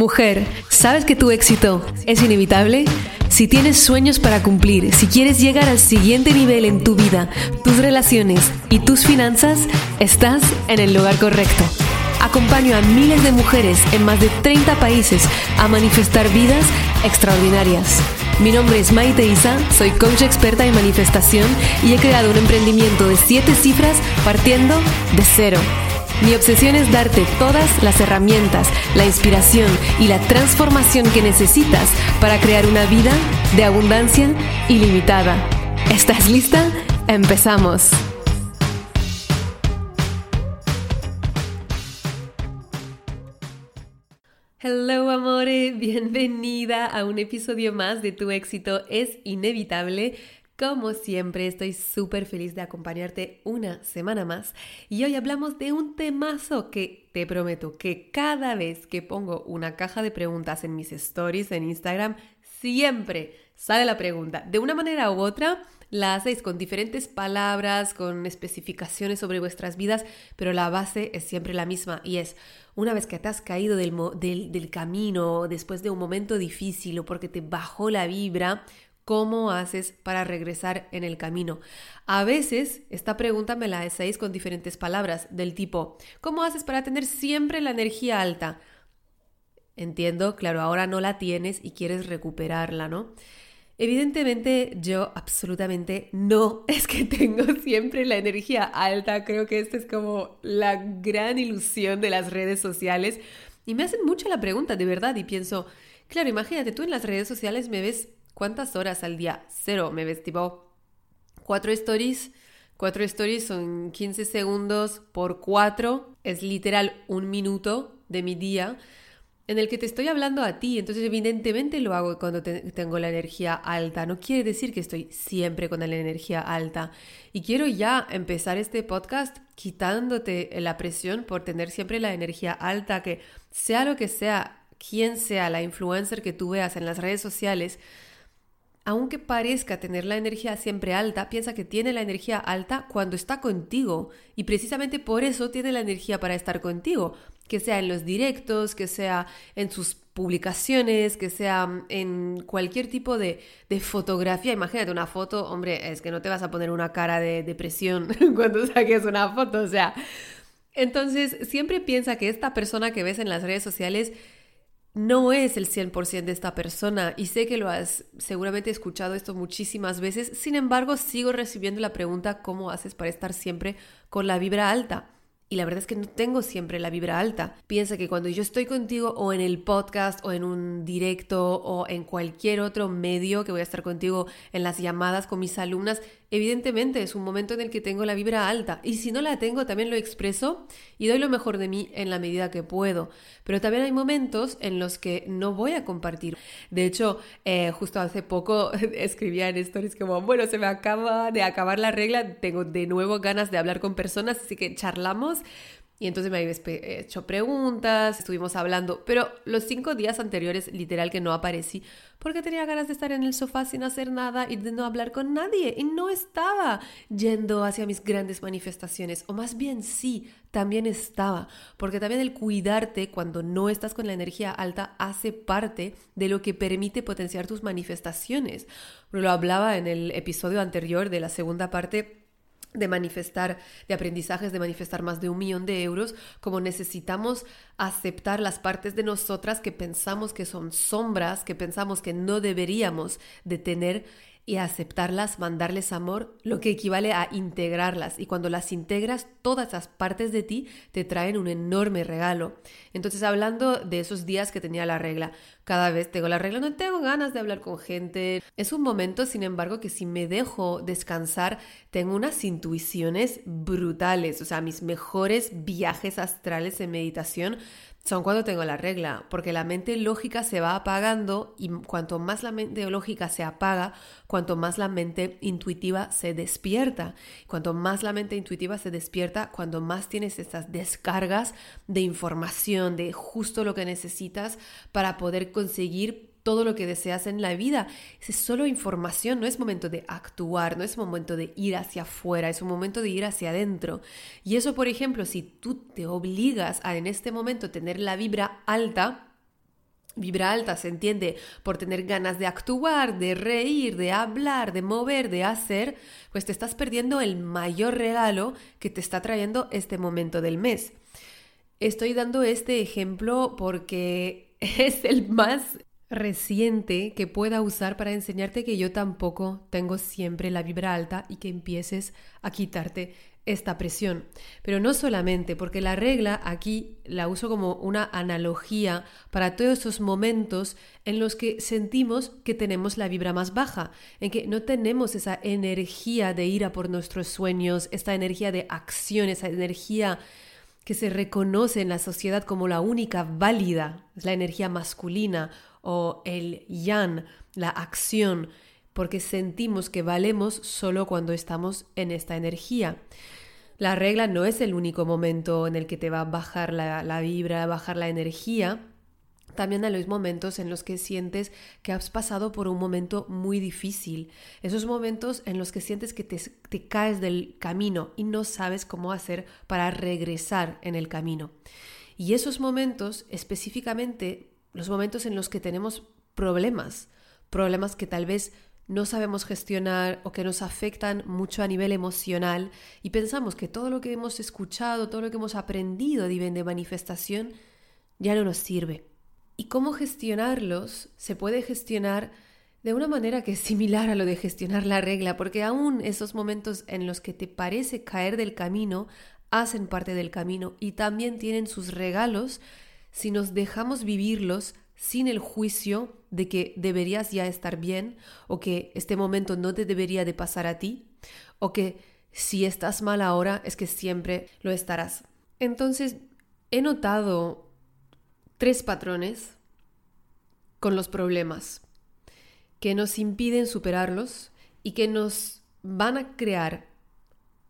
Mujer, ¿sabes que tu éxito es inevitable? Si tienes sueños para cumplir, si quieres llegar al siguiente nivel en tu vida, tus relaciones y tus finanzas, estás en el lugar correcto. Acompaño a miles de mujeres en más de 30 países a manifestar vidas extraordinarias. Mi nombre es Maite Isa, soy coach experta en manifestación y he creado un emprendimiento de 7 cifras partiendo de cero. Mi obsesión es darte todas las herramientas, la inspiración y la transformación que necesitas para crear una vida de abundancia ilimitada. ¿Estás lista? Empezamos. Hello amore, bienvenida a un episodio más de Tu éxito es inevitable. Como siempre, estoy súper feliz de acompañarte una semana más y hoy hablamos de un temazo que te prometo que cada vez que pongo una caja de preguntas en mis stories en Instagram, siempre sale la pregunta. De una manera u otra, la hacéis con diferentes palabras, con especificaciones sobre vuestras vidas, pero la base es siempre la misma y es una vez que te has caído del, del, del camino, después de un momento difícil o porque te bajó la vibra, ¿Cómo haces para regresar en el camino? A veces esta pregunta me la hacéis con diferentes palabras, del tipo, ¿cómo haces para tener siempre la energía alta? Entiendo, claro, ahora no la tienes y quieres recuperarla, ¿no? Evidentemente yo absolutamente no es que tengo siempre la energía alta, creo que esta es como la gran ilusión de las redes sociales y me hacen mucho la pregunta de verdad y pienso, claro, imagínate, tú en las redes sociales me ves ¿Cuántas horas al día? Cero. Me ves cuatro stories. Cuatro stories son 15 segundos por cuatro. Es literal un minuto de mi día en el que te estoy hablando a ti. Entonces, evidentemente lo hago cuando tengo la energía alta. No quiere decir que estoy siempre con la energía alta. Y quiero ya empezar este podcast quitándote la presión por tener siempre la energía alta, que sea lo que sea, quien sea la influencer que tú veas en las redes sociales, aunque parezca tener la energía siempre alta, piensa que tiene la energía alta cuando está contigo y precisamente por eso tiene la energía para estar contigo, que sea en los directos, que sea en sus publicaciones, que sea en cualquier tipo de, fotografía. Imagínate una foto, hombre, es que no te vas a poner una cara de depresión cuando saques una foto, o sea. Entonces, siempre piensa que esta persona que ves en las redes sociales no es el 100% de esta persona y sé que lo has seguramente escuchado esto muchísimas veces, sin embargo sigo recibiendo la pregunta ¿cómo haces para estar siempre con la vibra alta? Y la verdad es que no tengo siempre la vibra alta. Piensa que cuando yo estoy contigo o en el podcast o en un directo o en cualquier otro medio que voy a estar contigo en las llamadas con mis alumnas, evidentemente es un momento en el que tengo la vibra alta. Y si no la tengo, también lo expreso y doy lo mejor de mí en la medida que puedo. Pero también hay momentos en los que no voy a compartir. De hecho, eh, justo hace poco escribía en stories como, bueno, se me acaba de acabar la regla, tengo de nuevo ganas de hablar con personas, así que charlamos y entonces me habéis hecho preguntas, estuvimos hablando, pero los cinco días anteriores literal que no aparecí porque tenía ganas de estar en el sofá sin hacer nada y de no hablar con nadie. Y no estaba yendo hacia mis grandes manifestaciones, o más bien sí, también estaba, porque también el cuidarte cuando no estás con la energía alta hace parte de lo que permite potenciar tus manifestaciones. Lo hablaba en el episodio anterior de la segunda parte de manifestar, de aprendizajes, de manifestar más de un millón de euros, como necesitamos aceptar las partes de nosotras que pensamos que son sombras, que pensamos que no deberíamos de tener y aceptarlas, mandarles amor, lo que equivale a integrarlas. Y cuando las integras, todas esas partes de ti te traen un enorme regalo. Entonces, hablando de esos días que tenía la regla, cada vez tengo la regla, no tengo ganas de hablar con gente. Es un momento, sin embargo, que si me dejo descansar, tengo unas intuiciones brutales. O sea, mis mejores viajes astrales en meditación son cuando tengo la regla, porque la mente lógica se va apagando y cuanto más la mente lógica se apaga, cuanto más la mente intuitiva se despierta. Cuanto más la mente intuitiva se despierta, cuando más tienes estas descargas de información, de justo lo que necesitas para poder conseguir todo lo que deseas en la vida. Es solo información, no es momento de actuar, no es momento de ir hacia afuera, es un momento de ir hacia adentro. Y eso, por ejemplo, si tú te obligas a en este momento tener la vibra alta, Vibra alta se entiende por tener ganas de actuar, de reír, de hablar, de mover, de hacer, pues te estás perdiendo el mayor regalo que te está trayendo este momento del mes. Estoy dando este ejemplo porque es el más reciente que pueda usar para enseñarte que yo tampoco tengo siempre la vibra alta y que empieces a quitarte esta presión. Pero no solamente, porque la regla aquí la uso como una analogía para todos esos momentos en los que sentimos que tenemos la vibra más baja, en que no tenemos esa energía de ir a por nuestros sueños, esta energía de acción, esa energía que se reconoce en la sociedad como la única válida, es la energía masculina o el yang, la acción porque sentimos que valemos solo cuando estamos en esta energía. La regla no es el único momento en el que te va a bajar la, la vibra, bajar la energía. También hay los momentos en los que sientes que has pasado por un momento muy difícil. Esos momentos en los que sientes que te, te caes del camino y no sabes cómo hacer para regresar en el camino. Y esos momentos, específicamente los momentos en los que tenemos problemas, problemas que tal vez no sabemos gestionar o que nos afectan mucho a nivel emocional y pensamos que todo lo que hemos escuchado, todo lo que hemos aprendido de manifestación ya no nos sirve. ¿Y cómo gestionarlos? Se puede gestionar de una manera que es similar a lo de gestionar la regla, porque aún esos momentos en los que te parece caer del camino hacen parte del camino y también tienen sus regalos si nos dejamos vivirlos sin el juicio de que deberías ya estar bien o que este momento no te debería de pasar a ti o que si estás mal ahora es que siempre lo estarás. Entonces, he notado tres patrones con los problemas que nos impiden superarlos y que nos van a crear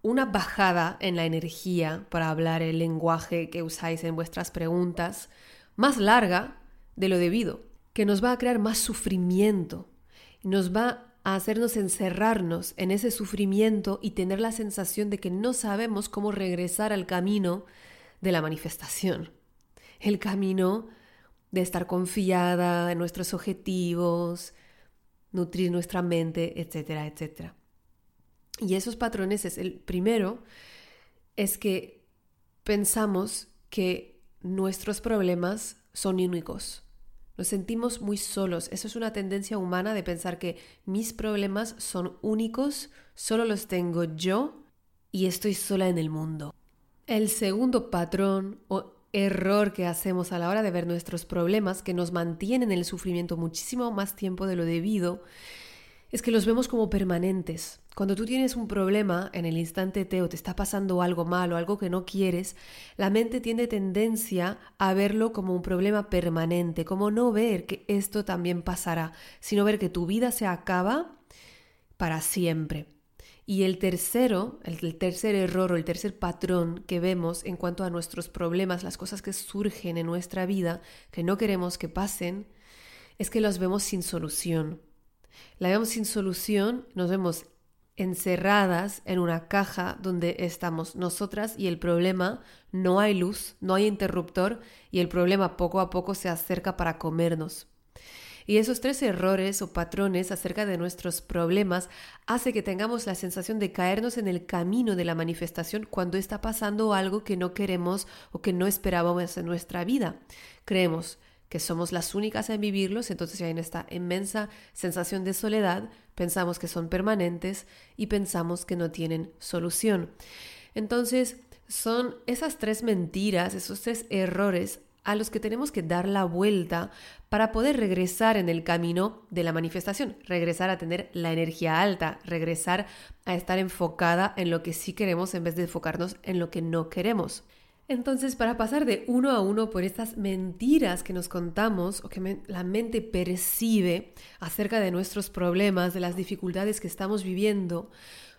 una bajada en la energía para hablar el lenguaje que usáis en vuestras preguntas, más larga de lo debido, que nos va a crear más sufrimiento, nos va a hacernos encerrarnos en ese sufrimiento y tener la sensación de que no sabemos cómo regresar al camino de la manifestación, el camino de estar confiada en nuestros objetivos, nutrir nuestra mente, etcétera, etcétera. Y esos patrones es el primero, es que pensamos que nuestros problemas son únicos, nos sentimos muy solos. Eso es una tendencia humana de pensar que mis problemas son únicos, solo los tengo yo y estoy sola en el mundo. El segundo patrón o error que hacemos a la hora de ver nuestros problemas, que nos mantienen en el sufrimiento muchísimo más tiempo de lo debido, es que los vemos como permanentes. Cuando tú tienes un problema en el instante T o te está pasando algo malo, algo que no quieres, la mente tiene tendencia a verlo como un problema permanente, como no ver que esto también pasará, sino ver que tu vida se acaba para siempre. Y el tercero, el tercer error o el tercer patrón que vemos en cuanto a nuestros problemas, las cosas que surgen en nuestra vida, que no queremos que pasen, es que los vemos sin solución. La vemos sin solución, nos vemos encerradas en una caja donde estamos nosotras y el problema no hay luz, no hay interruptor y el problema poco a poco se acerca para comernos. Y esos tres errores o patrones acerca de nuestros problemas hace que tengamos la sensación de caernos en el camino de la manifestación cuando está pasando algo que no queremos o que no esperábamos en nuestra vida. Creemos, que somos las únicas en vivirlos, entonces hay esta inmensa sensación de soledad, pensamos que son permanentes y pensamos que no tienen solución. Entonces, son esas tres mentiras, esos tres errores a los que tenemos que dar la vuelta para poder regresar en el camino de la manifestación, regresar a tener la energía alta, regresar a estar enfocada en lo que sí queremos en vez de enfocarnos en lo que no queremos. Entonces, para pasar de uno a uno por estas mentiras que nos contamos o que la mente percibe acerca de nuestros problemas, de las dificultades que estamos viviendo,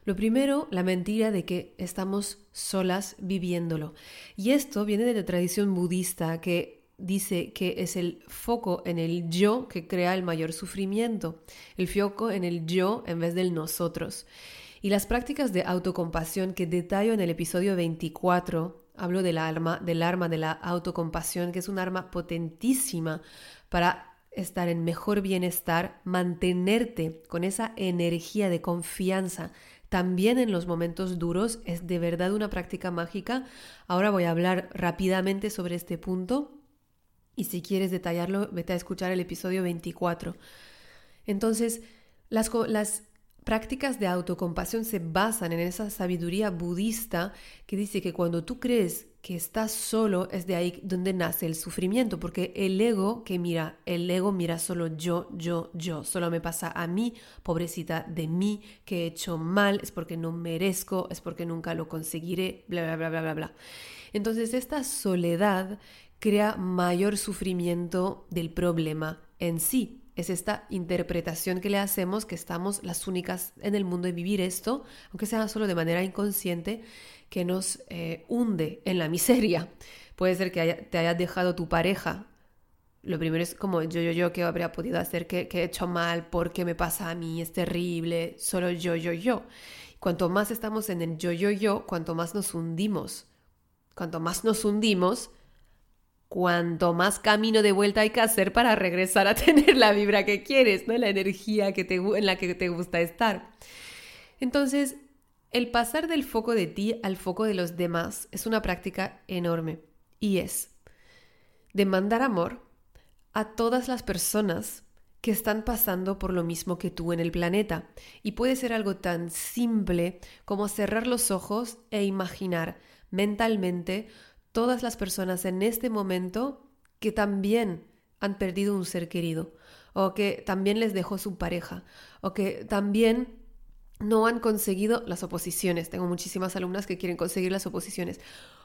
lo primero, la mentira de que estamos solas viviéndolo. Y esto viene de la tradición budista que dice que es el foco en el yo que crea el mayor sufrimiento, el foco en el yo en vez del nosotros. Y las prácticas de autocompasión que detallo en el episodio 24 Hablo del arma, del arma de la autocompasión, que es un arma potentísima para estar en mejor bienestar, mantenerte con esa energía de confianza también en los momentos duros es de verdad una práctica mágica. Ahora voy a hablar rápidamente sobre este punto y si quieres detallarlo, vete a escuchar el episodio 24. Entonces, las, las prácticas de autocompasión se basan en esa sabiduría budista que dice que cuando tú crees que estás solo es de ahí donde nace el sufrimiento, porque el ego que mira, el ego mira solo yo, yo, yo, solo me pasa a mí, pobrecita de mí, que he hecho mal, es porque no merezco, es porque nunca lo conseguiré, bla, bla, bla, bla, bla, bla. Entonces esta soledad crea mayor sufrimiento del problema en sí, es esta interpretación que le hacemos que estamos las únicas en el mundo de vivir esto, aunque sea solo de manera inconsciente, que nos eh, hunde en la miseria. Puede ser que te haya dejado tu pareja. Lo primero es como yo, yo, yo, ¿qué habría podido hacer? ¿Qué, he hecho mal? ¿Por qué me pasa a mí? Es terrible. Solo yo, yo, yo. Cuanto más estamos en el yo, yo, yo, cuanto más nos hundimos. Cuanto más nos hundimos, cuanto más camino de vuelta hay que hacer para regresar a tener la vibra que quieres, ¿no? La energía que te, en la que te gusta estar. Entonces, el pasar del foco de ti al foco de los demás es una práctica enorme y es demandar amor a todas las personas que están pasando por lo mismo que tú en el planeta. Y puede ser algo tan simple como cerrar los ojos e imaginar mentalmente todas las personas en este momento que también han perdido un ser querido, o que también les dejó su pareja, o que también no han conseguido las oposiciones. Tengo muchísimas alumnas que quieren conseguir las oposiciones.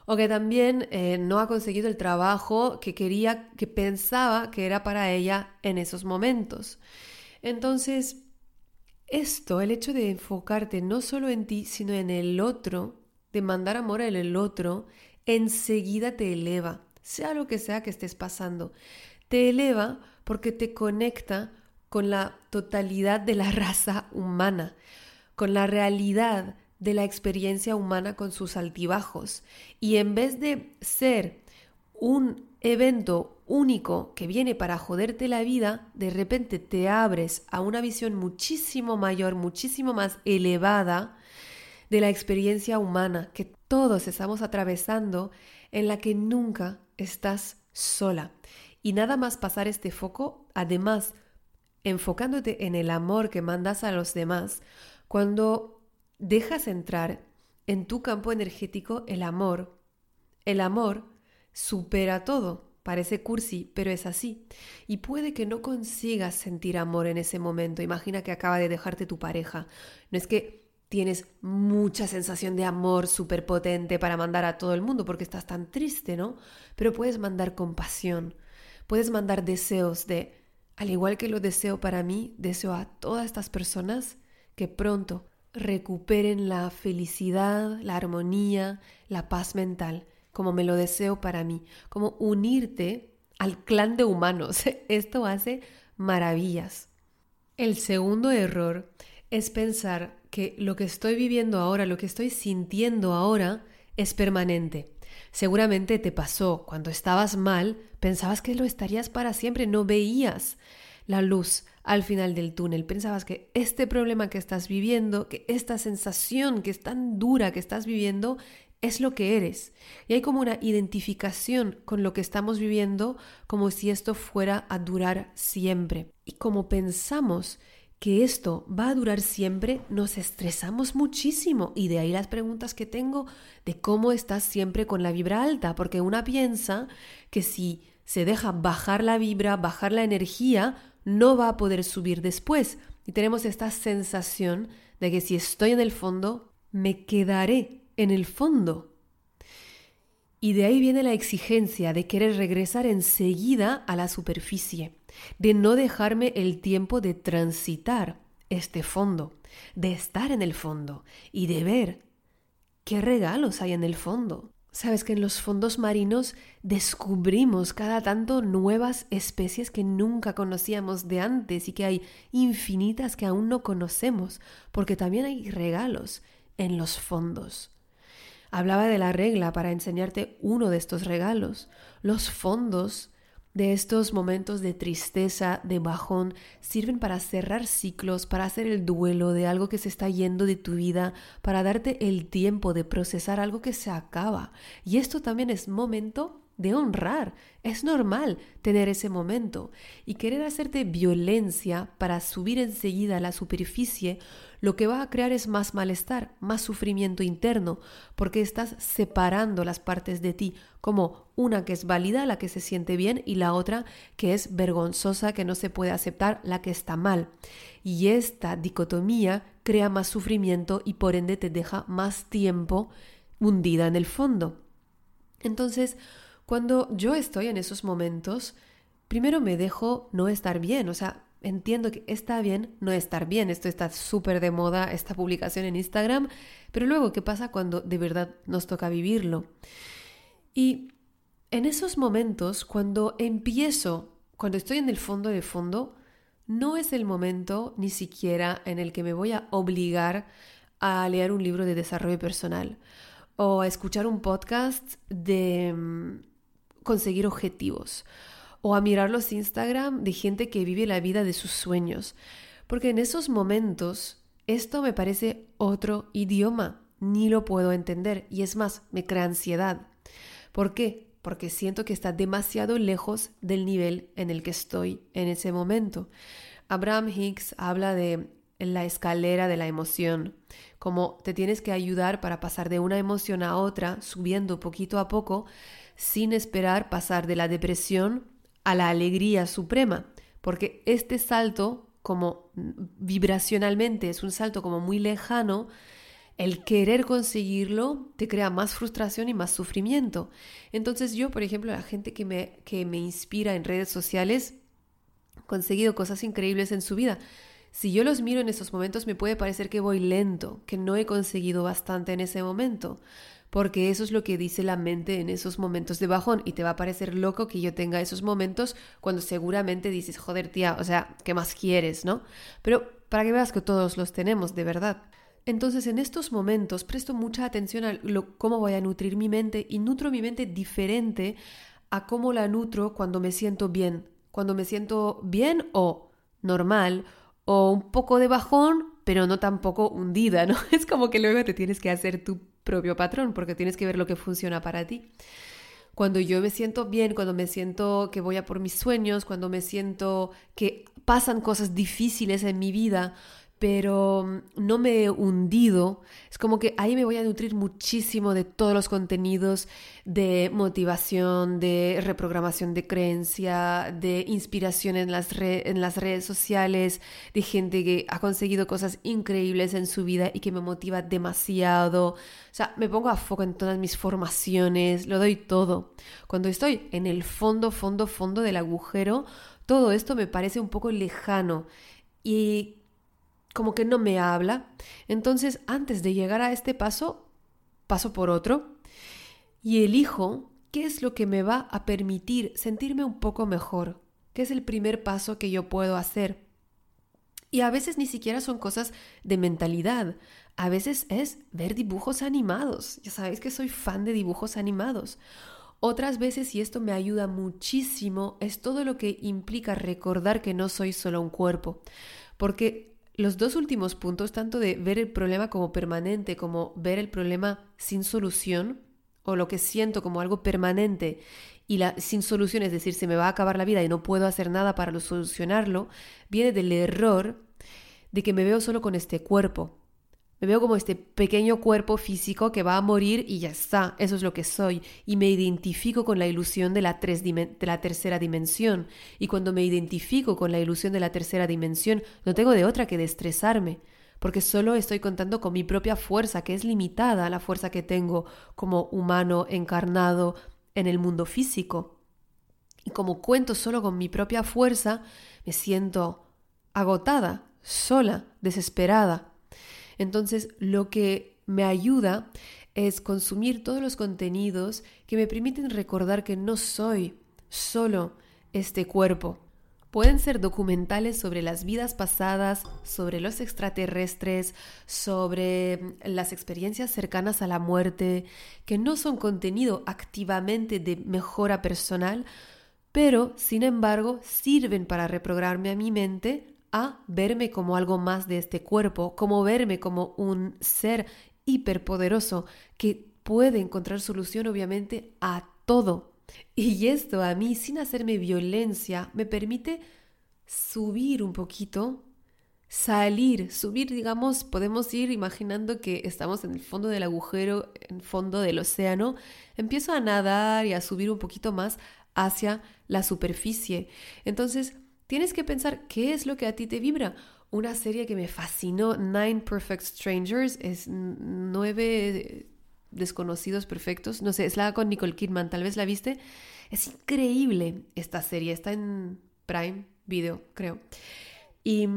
O que también eh, no ha conseguido el trabajo que quería, que pensaba que era para ella en esos momentos. Entonces, esto, el hecho de enfocarte no solo en ti, sino en el otro, de mandar amor en el otro, enseguida te eleva, sea lo que sea que estés pasando. Te eleva porque te conecta con la totalidad de la raza humana con la realidad de la experiencia humana con sus altibajos. Y en vez de ser un evento único que viene para joderte la vida, de repente te abres a una visión muchísimo mayor, muchísimo más elevada de la experiencia humana que todos estamos atravesando, en la que nunca estás sola. Y nada más pasar este foco, además, enfocándote en el amor que mandas a los demás, cuando dejas entrar en tu campo energético el amor, el amor supera todo. Parece cursi, pero es así. Y puede que no consigas sentir amor en ese momento. Imagina que acaba de dejarte tu pareja. No es que tienes mucha sensación de amor súper potente para mandar a todo el mundo porque estás tan triste, ¿no? Pero puedes mandar compasión, puedes mandar deseos de, al igual que lo deseo para mí, deseo a todas estas personas que pronto recuperen la felicidad, la armonía, la paz mental, como me lo deseo para mí, como unirte al clan de humanos. Esto hace maravillas. El segundo error es pensar que lo que estoy viviendo ahora, lo que estoy sintiendo ahora, es permanente. Seguramente te pasó cuando estabas mal, pensabas que lo estarías para siempre, no veías la luz al final del túnel. Pensabas que este problema que estás viviendo, que esta sensación que es tan dura que estás viviendo, es lo que eres. Y hay como una identificación con lo que estamos viviendo como si esto fuera a durar siempre. Y como pensamos que esto va a durar siempre, nos estresamos muchísimo. Y de ahí las preguntas que tengo de cómo estás siempre con la vibra alta, porque una piensa que si se deja bajar la vibra, bajar la energía, no va a poder subir después. Y tenemos esta sensación de que si estoy en el fondo, me quedaré en el fondo. Y de ahí viene la exigencia de querer regresar enseguida a la superficie, de no dejarme el tiempo de transitar este fondo, de estar en el fondo y de ver qué regalos hay en el fondo, Sabes que en los fondos marinos descubrimos cada tanto nuevas especies que nunca conocíamos de antes y que hay infinitas que aún no conocemos, porque también hay regalos en los fondos. Hablaba de la regla para enseñarte uno de estos regalos. Los fondos de estos momentos de tristeza, de bajón, sirven para cerrar ciclos, para hacer el duelo de algo que se está yendo de tu vida, para darte el tiempo de procesar algo que se acaba. Y esto también es momento de honrar. Es normal tener ese momento. Y querer hacerte violencia para subir enseguida a la superficie, lo que va a crear es más malestar, más sufrimiento interno, porque estás separando las partes de ti, como una que es válida, la que se siente bien, y la otra que es vergonzosa, que no se puede aceptar, la que está mal. Y esta dicotomía crea más sufrimiento y por ende te deja más tiempo hundida en el fondo. Entonces, cuando yo estoy en esos momentos, primero me dejo no estar bien, o sea, entiendo que está bien no estar bien, esto está súper de moda, esta publicación en Instagram, pero luego, ¿qué pasa cuando de verdad nos toca vivirlo? Y en esos momentos, cuando empiezo, cuando estoy en el fondo de fondo, no es el momento ni siquiera en el que me voy a obligar a leer un libro de desarrollo personal o a escuchar un podcast de mm, conseguir objetivos o a mirar los Instagram de gente que vive la vida de sus sueños. Porque en esos momentos esto me parece otro idioma, ni lo puedo entender y es más, me crea ansiedad. ¿Por qué? Porque siento que está demasiado lejos del nivel en el que estoy en ese momento. Abraham Hicks habla de la escalera de la emoción, como te tienes que ayudar para pasar de una emoción a otra, subiendo poquito a poco, sin esperar pasar de la depresión a la alegría suprema, porque este salto, como vibracionalmente es un salto como muy lejano, el querer conseguirlo te crea más frustración y más sufrimiento. Entonces yo, por ejemplo, la gente que me, que me inspira en redes sociales, conseguido cosas increíbles en su vida. Si yo los miro en esos momentos me puede parecer que voy lento, que no he conseguido bastante en ese momento porque eso es lo que dice la mente en esos momentos de bajón y te va a parecer loco que yo tenga esos momentos cuando seguramente dices, joder tía, o sea, ¿qué más quieres, no? Pero para que veas que todos los tenemos, de verdad. Entonces en estos momentos presto mucha atención a cómo voy a nutrir mi mente y nutro mi mente diferente a cómo la nutro cuando me siento bien. Cuando me siento bien o normal o un poco de bajón, pero no tampoco hundida, ¿no? Es como que luego te tienes que hacer tu propio patrón, porque tienes que ver lo que funciona para ti. Cuando yo me siento bien, cuando me siento que voy a por mis sueños, cuando me siento que pasan cosas difíciles en mi vida, pero mm, no me he hundido. Es como que ahí me voy a nutrir muchísimo de todos los contenidos de motivación, de reprogramación de creencia, de inspiración en las, en las redes sociales, de gente que ha conseguido cosas increíbles en su vida y que me motiva demasiado. O sea, me pongo a foco en todas mis formaciones, lo doy todo. Cuando estoy en el fondo, fondo, fondo del agujero, todo esto me parece un poco lejano. Y como que no me habla. Entonces, antes de llegar a este paso, paso por otro y elijo qué es lo que me va a permitir sentirme un poco mejor, qué es el primer paso que yo puedo hacer. Y a veces ni siquiera son cosas de mentalidad, a veces es ver dibujos animados. Ya sabéis que soy fan de dibujos animados. Otras veces, y esto me ayuda muchísimo, es todo lo que implica recordar que no soy solo un cuerpo. Porque los dos últimos puntos, tanto de ver el problema como permanente, como ver el problema sin solución, o lo que siento como algo permanente y la, sin solución, es decir, se me va a acabar la vida y no puedo hacer nada para solucionarlo, viene del error de que me veo solo con este cuerpo. Me veo como este pequeño cuerpo físico que va a morir y ya está, eso es lo que soy. Y me identifico con la ilusión de la, de la tercera dimensión. Y cuando me identifico con la ilusión de la tercera dimensión, no tengo de otra que destresarme, porque solo estoy contando con mi propia fuerza, que es limitada la fuerza que tengo como humano encarnado en el mundo físico. Y como cuento solo con mi propia fuerza, me siento agotada, sola, desesperada. Entonces, lo que me ayuda es consumir todos los contenidos que me permiten recordar que no soy solo este cuerpo. Pueden ser documentales sobre las vidas pasadas, sobre los extraterrestres, sobre las experiencias cercanas a la muerte, que no son contenido activamente de mejora personal, pero sin embargo sirven para reprogramarme a mi mente a verme como algo más de este cuerpo, como verme como un ser hiperpoderoso que puede encontrar solución obviamente a todo. Y esto a mí, sin hacerme violencia, me permite subir un poquito, salir, subir, digamos, podemos ir imaginando que estamos en el fondo del agujero, en el fondo del océano, empiezo a nadar y a subir un poquito más hacia la superficie. Entonces, tienes que pensar qué es lo que a ti te vibra. Una serie que me fascinó, Nine Perfect Strangers, es nueve desconocidos perfectos. No sé, es la con Nicole Kidman, tal vez la viste. Es increíble esta serie, está en Prime Video, creo. Y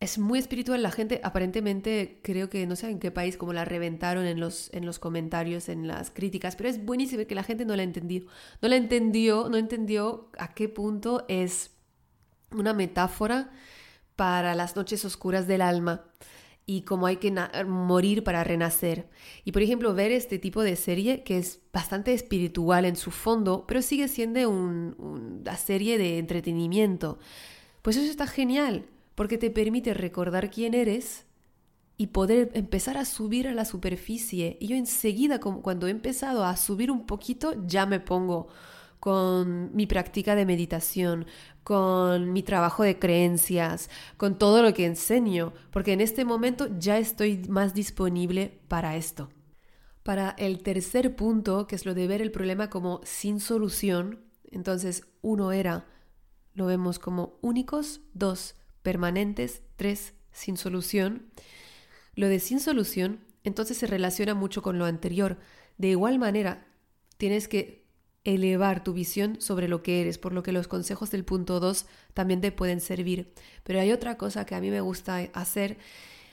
es muy espiritual. La gente aparentemente, creo que no sé en qué país, como la reventaron en los, en los comentarios, en las críticas, pero es buenísimo que la gente no la entendió. No la entendió, no entendió a qué punto es una metáfora para las noches oscuras del alma y cómo hay que morir para renacer. Y por ejemplo, ver este tipo de serie que es bastante espiritual en su fondo, pero sigue siendo una serie de entretenimiento. Pues eso está genial porque te permite recordar quién eres y poder empezar a subir a la superficie. Y yo enseguida, cuando he empezado a subir un poquito, ya me pongo con mi práctica de meditación, con mi trabajo de creencias, con todo lo que enseño, porque en este momento ya estoy más disponible para esto. Para el tercer punto, que es lo de ver el problema como sin solución, entonces uno era, lo vemos como únicos, dos, permanentes, tres, sin solución. Lo de sin solución entonces se relaciona mucho con lo anterior. De igual manera, tienes que elevar tu visión sobre lo que eres, por lo que los consejos del punto 2 también te pueden servir. Pero hay otra cosa que a mí me gusta hacer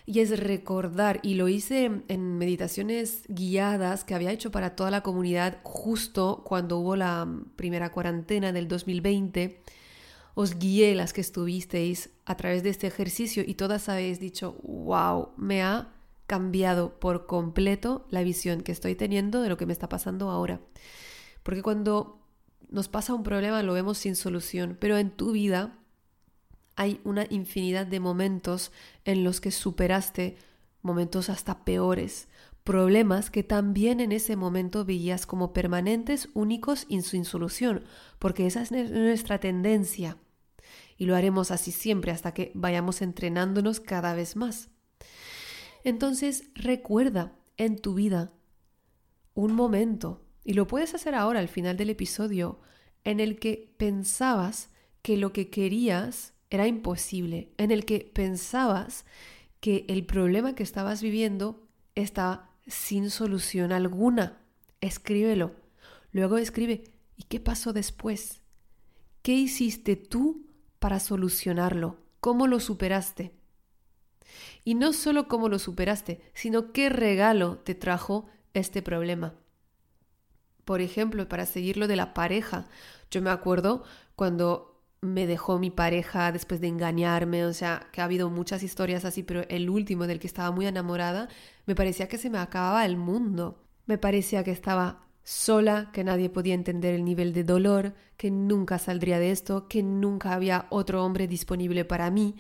y es recordar, y lo hice en meditaciones guiadas que había hecho para toda la comunidad justo cuando hubo la primera cuarentena del 2020 os guié las que estuvisteis a través de este ejercicio y todas habéis dicho, wow, me ha cambiado por completo la visión que estoy teniendo de lo que me está pasando ahora. Porque cuando nos pasa un problema lo vemos sin solución, pero en tu vida hay una infinidad de momentos en los que superaste momentos hasta peores, problemas que también en ese momento veías como permanentes, únicos y sin solución, porque esa es nuestra tendencia. Y lo haremos así siempre hasta que vayamos entrenándonos cada vez más. Entonces recuerda en tu vida un momento, y lo puedes hacer ahora al final del episodio, en el que pensabas que lo que querías era imposible, en el que pensabas que el problema que estabas viviendo estaba sin solución alguna. Escríbelo. Luego escribe, ¿y qué pasó después? ¿Qué hiciste tú para solucionarlo? ¿Cómo lo superaste? Y no solo cómo lo superaste, sino qué regalo te trajo este problema. Por ejemplo, para seguir lo de la pareja, yo me acuerdo cuando me dejó mi pareja después de engañarme, o sea, que ha habido muchas historias así, pero el último del que estaba muy enamorada, me parecía que se me acababa el mundo. Me parecía que estaba sola, que nadie podía entender el nivel de dolor, que nunca saldría de esto, que nunca había otro hombre disponible para mí,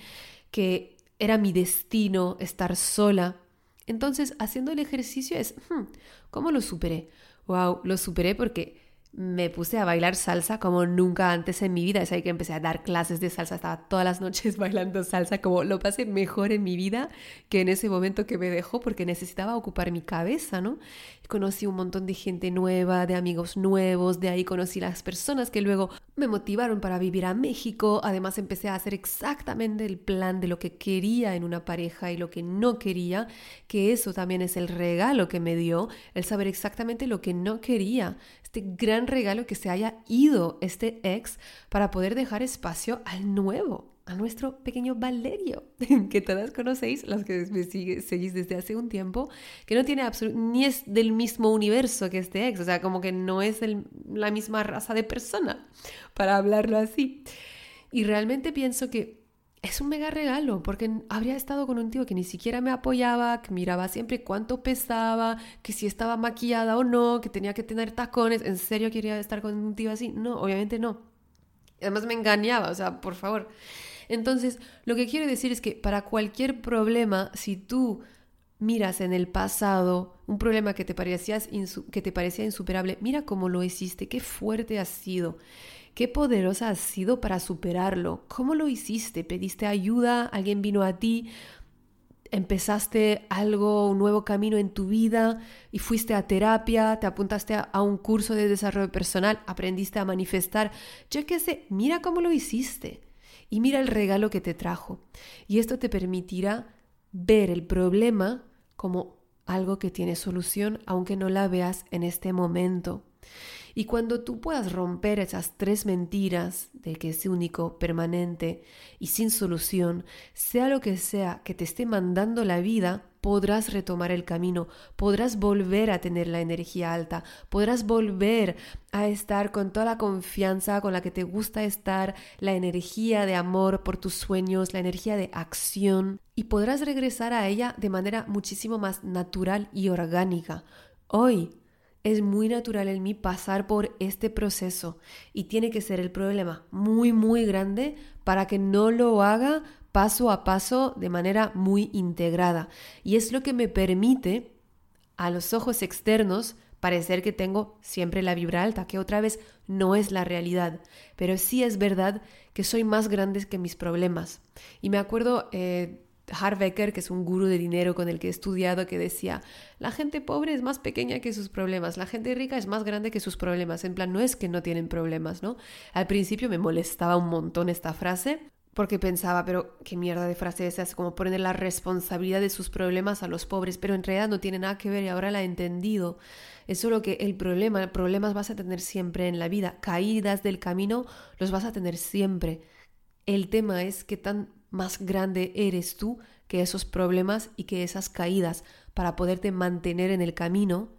que era mi destino estar sola. Entonces, haciendo el ejercicio es, hmm, ¿cómo lo superé? Wow, lo superé porque me puse a bailar salsa como nunca antes en mi vida. Es ahí que empecé a dar clases de salsa. Estaba todas las noches bailando salsa, como lo pasé mejor en mi vida que en ese momento que me dejó, porque necesitaba ocupar mi cabeza, ¿no? Conocí un montón de gente nueva, de amigos nuevos, de ahí conocí las personas que luego me motivaron para vivir a México. Además, empecé a hacer exactamente el plan de lo que quería en una pareja y lo que no quería, que eso también es el regalo que me dio, el saber exactamente lo que no quería este gran regalo que se haya ido este ex para poder dejar espacio al nuevo, a nuestro pequeño Valerio, que todas conocéis, los que me seguís desde hace un tiempo, que no tiene ni es del mismo universo que este ex, o sea, como que no es la misma raza de persona, para hablarlo así. Y realmente pienso que es un mega regalo, porque habría estado con un tío que ni siquiera me apoyaba, que miraba siempre cuánto pesaba, que si estaba maquillada o no, que tenía que tener tacones. ¿En serio quería estar con un tío así? No, obviamente no. Además me engañaba, o sea, por favor. Entonces, lo que quiero decir es que para cualquier problema, si tú miras en el pasado un problema que te, parecías que te parecía insuperable, mira cómo lo hiciste, qué fuerte has sido, qué poderosa has sido para superarlo, cómo lo hiciste, pediste ayuda, alguien vino a ti, empezaste algo, un nuevo camino en tu vida y fuiste a terapia, te apuntaste a, un curso de desarrollo personal, aprendiste a manifestar, yo qué sé, mira cómo lo hiciste. Y mira el regalo que te trajo. Y esto te permitirá ver el problema como algo que tiene solución, aunque no la veas en este momento. Y cuando tú puedas romper esas tres mentiras de que es único, permanente y sin solución, sea lo que sea que te esté mandando la vida, podrás retomar el camino, podrás volver a tener la energía alta, podrás volver a estar con toda la confianza con la que te gusta estar, la energía de amor por tus sueños, la energía de acción, y podrás regresar a ella de manera muchísimo más natural y orgánica. Hoy es muy natural en mí pasar por este proceso y tiene que ser el problema muy, muy grande para que no lo haga paso a paso de manera muy integrada. Y es lo que me permite a los ojos externos parecer que tengo siempre la vibra alta, que otra vez no es la realidad, pero sí es verdad que soy más grande que mis problemas. Y me acuerdo eh, Harbecker, que es un gurú de dinero con el que he estudiado, que decía, la gente pobre es más pequeña que sus problemas, la gente rica es más grande que sus problemas. En plan, no es que no tienen problemas, ¿no? Al principio me molestaba un montón esta frase, porque pensaba, pero qué mierda de frase es como poner la responsabilidad de sus problemas a los pobres, pero en realidad no tiene nada que ver y ahora la he entendido. Es solo que el problema, problemas vas a tener siempre en la vida, caídas del camino los vas a tener siempre. El tema es qué tan más grande eres tú que esos problemas y que esas caídas para poderte mantener en el camino,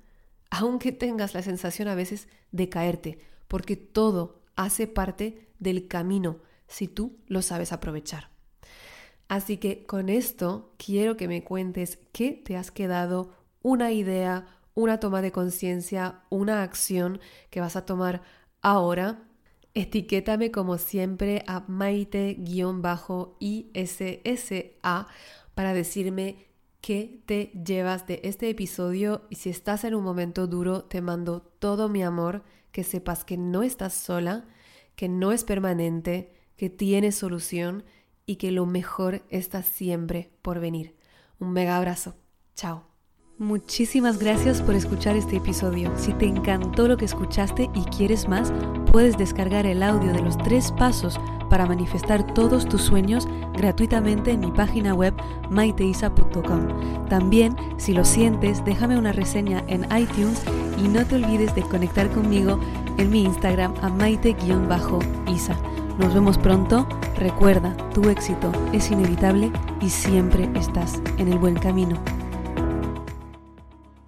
aunque tengas la sensación a veces de caerte, porque todo hace parte del camino si tú lo sabes aprovechar. Así que con esto quiero que me cuentes qué te has quedado, una idea, una toma de conciencia, una acción que vas a tomar ahora Etiquétame como siempre a maite-issa para decirme qué te llevas de este episodio y si estás en un momento duro te mando todo mi amor, que sepas que no estás sola, que no es permanente, que tienes solución y que lo mejor está siempre por venir. Un mega abrazo. Chao. Muchísimas gracias por escuchar este episodio. Si te encantó lo que escuchaste y quieres más, puedes descargar el audio de los tres pasos para manifestar todos tus sueños gratuitamente en mi página web maiteisa.com. También, si lo sientes, déjame una reseña en iTunes y no te olvides de conectar conmigo en mi Instagram a maite-isa. Nos vemos pronto. Recuerda, tu éxito es inevitable y siempre estás en el buen camino.